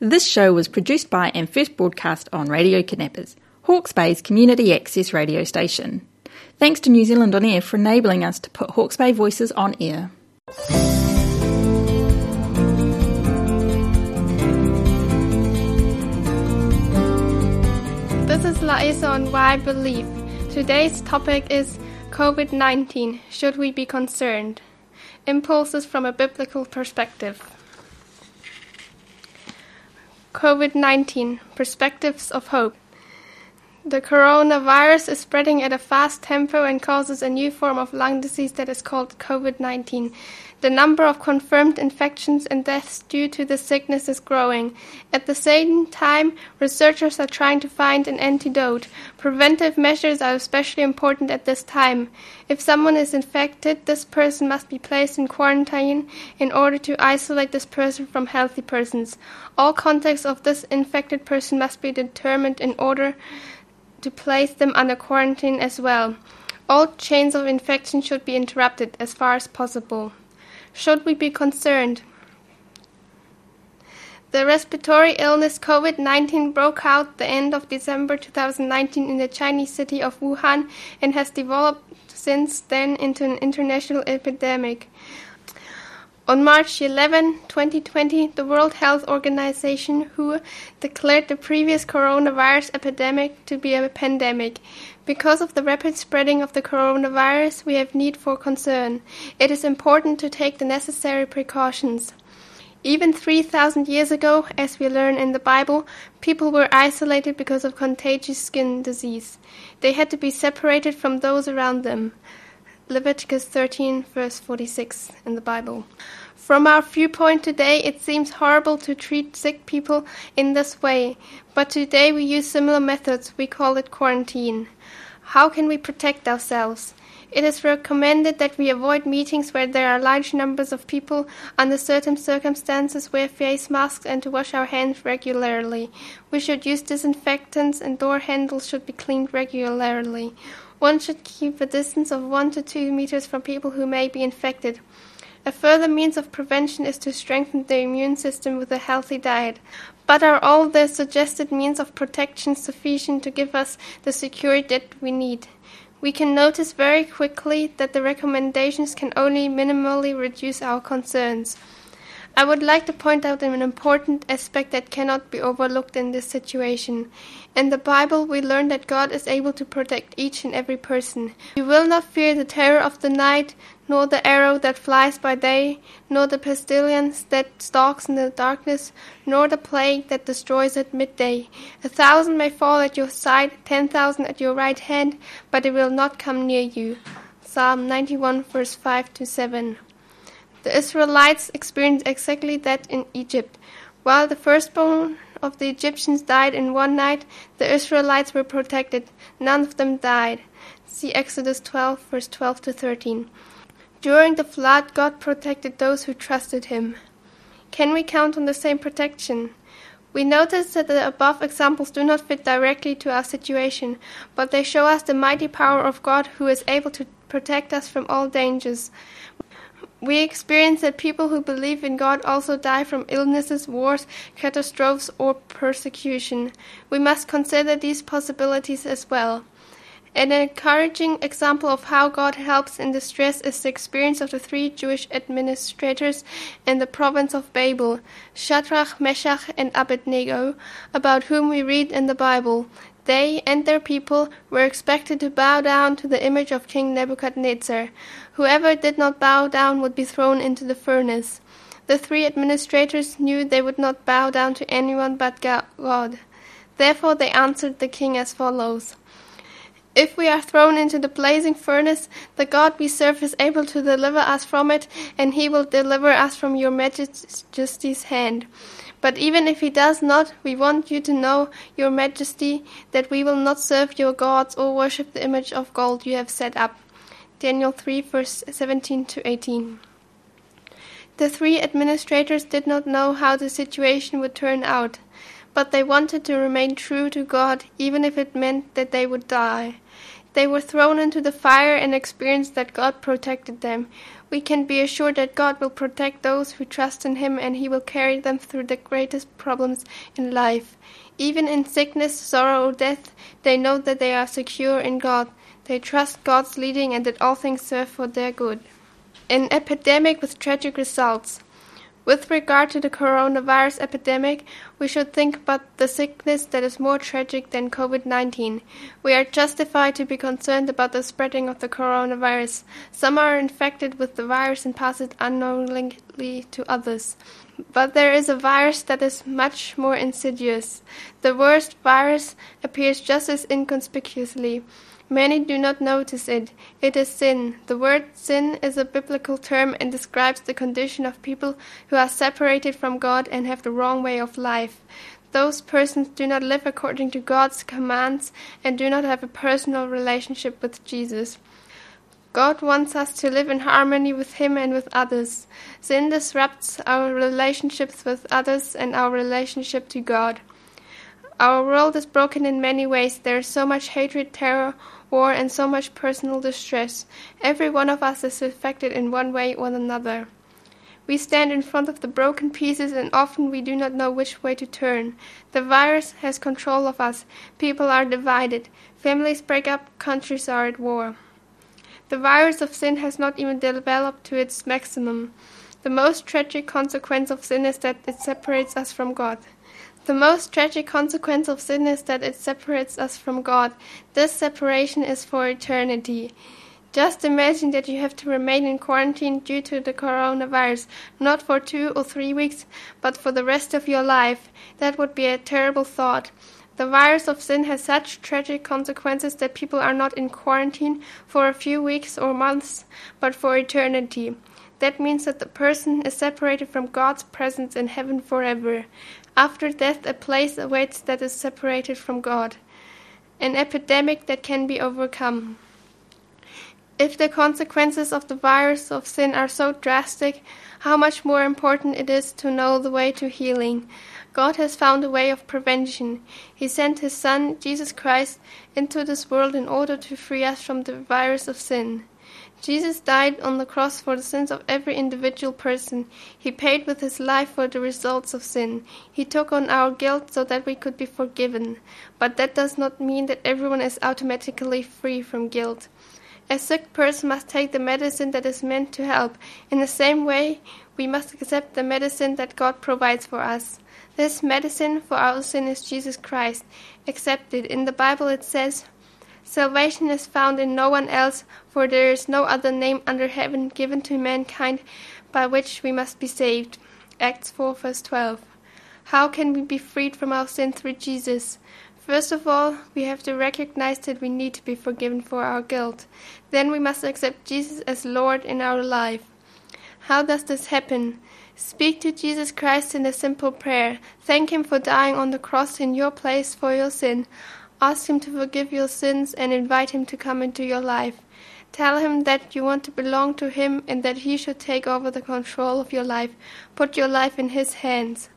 This show was produced by and first broadcast on Radio Kidnappers, Hawke's Bay's community access radio station. Thanks to New Zealand On Air for enabling us to put Hawke's Bay voices on air. This is Laisa on Why I Believe. Today's topic is COVID 19. Should we be concerned? Impulses from a biblical perspective. COVID 19 Perspectives of Hope. The coronavirus is spreading at a fast tempo and causes a new form of lung disease that is called COVID 19. The number of confirmed infections and deaths due to the sickness is growing. At the same time, researchers are trying to find an antidote. Preventive measures are especially important at this time. If someone is infected, this person must be placed in quarantine in order to isolate this person from healthy persons. All contacts of this infected person must be determined in order to place them under quarantine as well. All chains of infection should be interrupted as far as possible. Should we be concerned? The respiratory illness COVID 19 broke out the end of December 2019 in the Chinese city of Wuhan and has developed since then into an international epidemic. On March 11, 2020, the World Health Organization WHO declared the previous coronavirus epidemic to be a pandemic. Because of the rapid spreading of the coronavirus, we have need for concern. It is important to take the necessary precautions. Even 3,000 years ago, as we learn in the Bible, people were isolated because of contagious skin disease. They had to be separated from those around them. Leviticus 13, verse 46 in the Bible. From our viewpoint today, it seems horrible to treat sick people in this way, but today we use similar methods. We call it quarantine. How can we protect ourselves? It is recommended that we avoid meetings where there are large numbers of people, under certain circumstances, wear face masks, and to wash our hands regularly. We should use disinfectants, and door handles should be cleaned regularly. One should keep a distance of 1 to 2 meters from people who may be infected. A further means of prevention is to strengthen the immune system with a healthy diet. But are all the suggested means of protection sufficient to give us the security that we need? We can notice very quickly that the recommendations can only minimally reduce our concerns. I would like to point out an important aspect that cannot be overlooked in this situation. In the Bible, we learn that God is able to protect each and every person. You will not fear the terror of the night, nor the arrow that flies by day, nor the pestilence that stalks in the darkness, nor the plague that destroys at midday. A thousand may fall at your side, ten thousand at your right hand, but it will not come near you. Psalm 91, verse 5 to 7. The Israelites experienced exactly that in Egypt. While the firstborn of the Egyptians died in one night, the Israelites were protected. None of them died. See Exodus 12, verse 12 to 13. During the flood, God protected those who trusted Him. Can we count on the same protection? We notice that the above examples do not fit directly to our situation, but they show us the mighty power of God who is able to protect us from all dangers. We experience that people who believe in God also die from illnesses, wars, catastrophes, or persecution. We must consider these possibilities as well. An encouraging example of how God helps in distress is the experience of the three Jewish administrators in the province of Babel, Shadrach, Meshach, and Abednego, about whom we read in the Bible. They and their people were expected to bow down to the image of King Nebuchadnezzar. Whoever did not bow down would be thrown into the furnace. The three administrators knew they would not bow down to anyone but God. Therefore they answered the king as follows. If we are thrown into the blazing furnace, the God we serve is able to deliver us from it, and he will deliver us from your majesty's hand. But even if he does not, we want you to know, your majesty, that we will not serve your gods or worship the image of gold you have set up. Daniel 3, verse 17 to 18. The three administrators did not know how the situation would turn out, but they wanted to remain true to God, even if it meant that they would die. They were thrown into the fire and experienced that God protected them. We can be assured that God will protect those who trust in Him and He will carry them through the greatest problems in life. Even in sickness, sorrow, or death, they know that they are secure in God. They trust God's leading and that all things serve for their good. An epidemic with tragic results. With regard to the coronavirus epidemic, we should think about the sickness that is more tragic than COVID 19. We are justified to be concerned about the spreading of the coronavirus. Some are infected with the virus and pass it unknowingly to others. But there is a virus that is much more insidious. The worst virus appears just as inconspicuously. Many do not notice it. It is sin. The word sin is a biblical term and describes the condition of people who are separated from God and have the wrong way of life. Those persons do not live according to God's commands and do not have a personal relationship with Jesus. God wants us to live in harmony with Him and with others. Sin disrupts our relationships with others and our relationship to God. Our world is broken in many ways. There is so much hatred, terror, war, and so much personal distress. Every one of us is affected in one way or another. We stand in front of the broken pieces and often we do not know which way to turn. The virus has control of us. People are divided. Families break up. Countries are at war. The virus of sin has not even developed to its maximum. The most tragic consequence of sin is that it separates us from God. The most tragic consequence of sin is that it separates us from God. This separation is for eternity. Just imagine that you have to remain in quarantine due to the coronavirus, not for two or three weeks, but for the rest of your life. That would be a terrible thought. The virus of sin has such tragic consequences that people are not in quarantine for a few weeks or months, but for eternity. That means that the person is separated from God's presence in heaven forever. After death, a place awaits that is separated from God, an epidemic that can be overcome. If the consequences of the virus of sin are so drastic, how much more important it is to know the way to healing. God has found a way of prevention. He sent His Son, Jesus Christ, into this world in order to free us from the virus of sin. Jesus died on the cross for the sins of every individual person. He paid with his life for the results of sin. He took on our guilt so that we could be forgiven. But that does not mean that everyone is automatically free from guilt. A sick person must take the medicine that is meant to help. In the same way, we must accept the medicine that God provides for us. This medicine for our sin is Jesus Christ. Accept it. In the Bible it says, Salvation is found in no one else, for there is no other name under heaven given to mankind by which we must be saved. Acts 4 verse 12. How can we be freed from our sin through Jesus? First of all, we have to recognize that we need to be forgiven for our guilt. Then we must accept Jesus as Lord in our life. How does this happen? Speak to Jesus Christ in a simple prayer. Thank Him for dying on the cross in your place for your sin. Ask Him to forgive your sins and invite Him to come into your life. Tell Him that you want to belong to Him and that He should take over the control of your life. Put your life in His hands.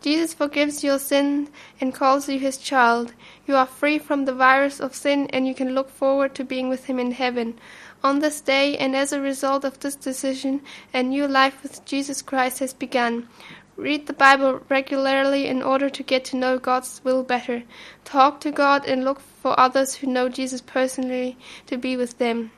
Jesus forgives your sin and calls you His child. You are free from the virus of sin and you can look forward to being with Him in heaven. On this day, and as a result of this decision, a new life with Jesus Christ has begun. Read the Bible regularly in order to get to know God's will better. Talk to God and look for others who know Jesus personally to be with them.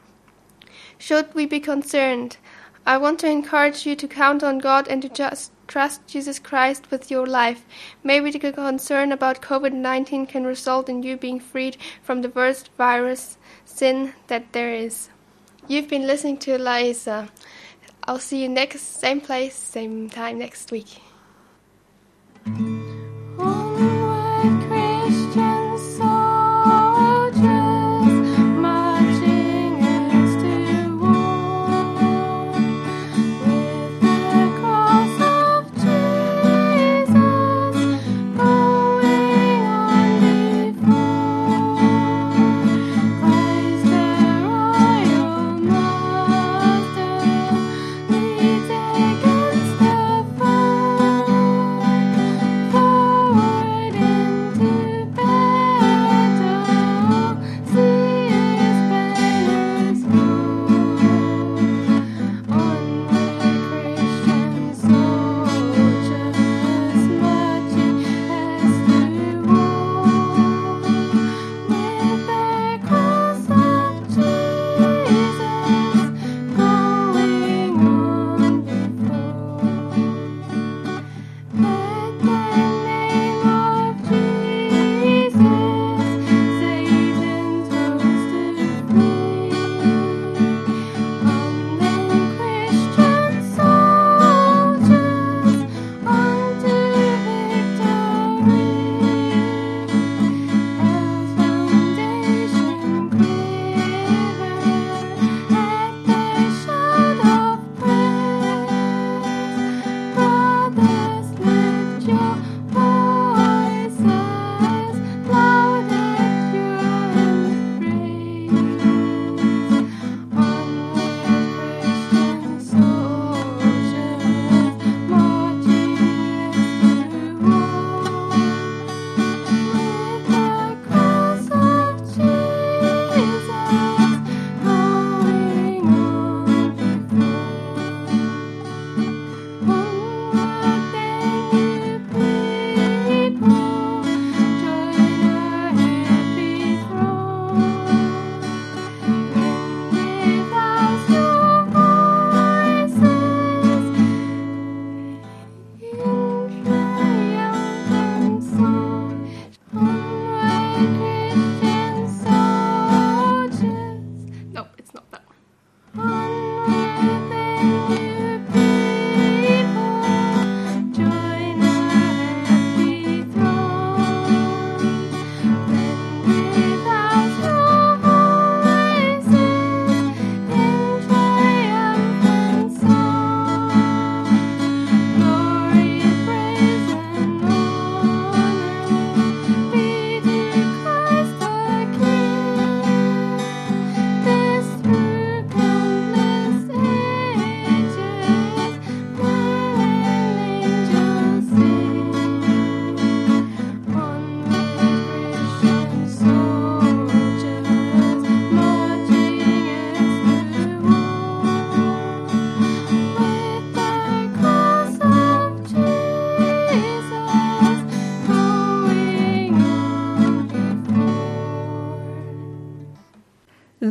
Should we be concerned? I want to encourage you to count on God and to just trust Jesus Christ with your life. Maybe the concern about COVID 19 can result in you being freed from the worst virus, sin that there is. You've been listening to Laisa. I'll see you next, same place, same time next week.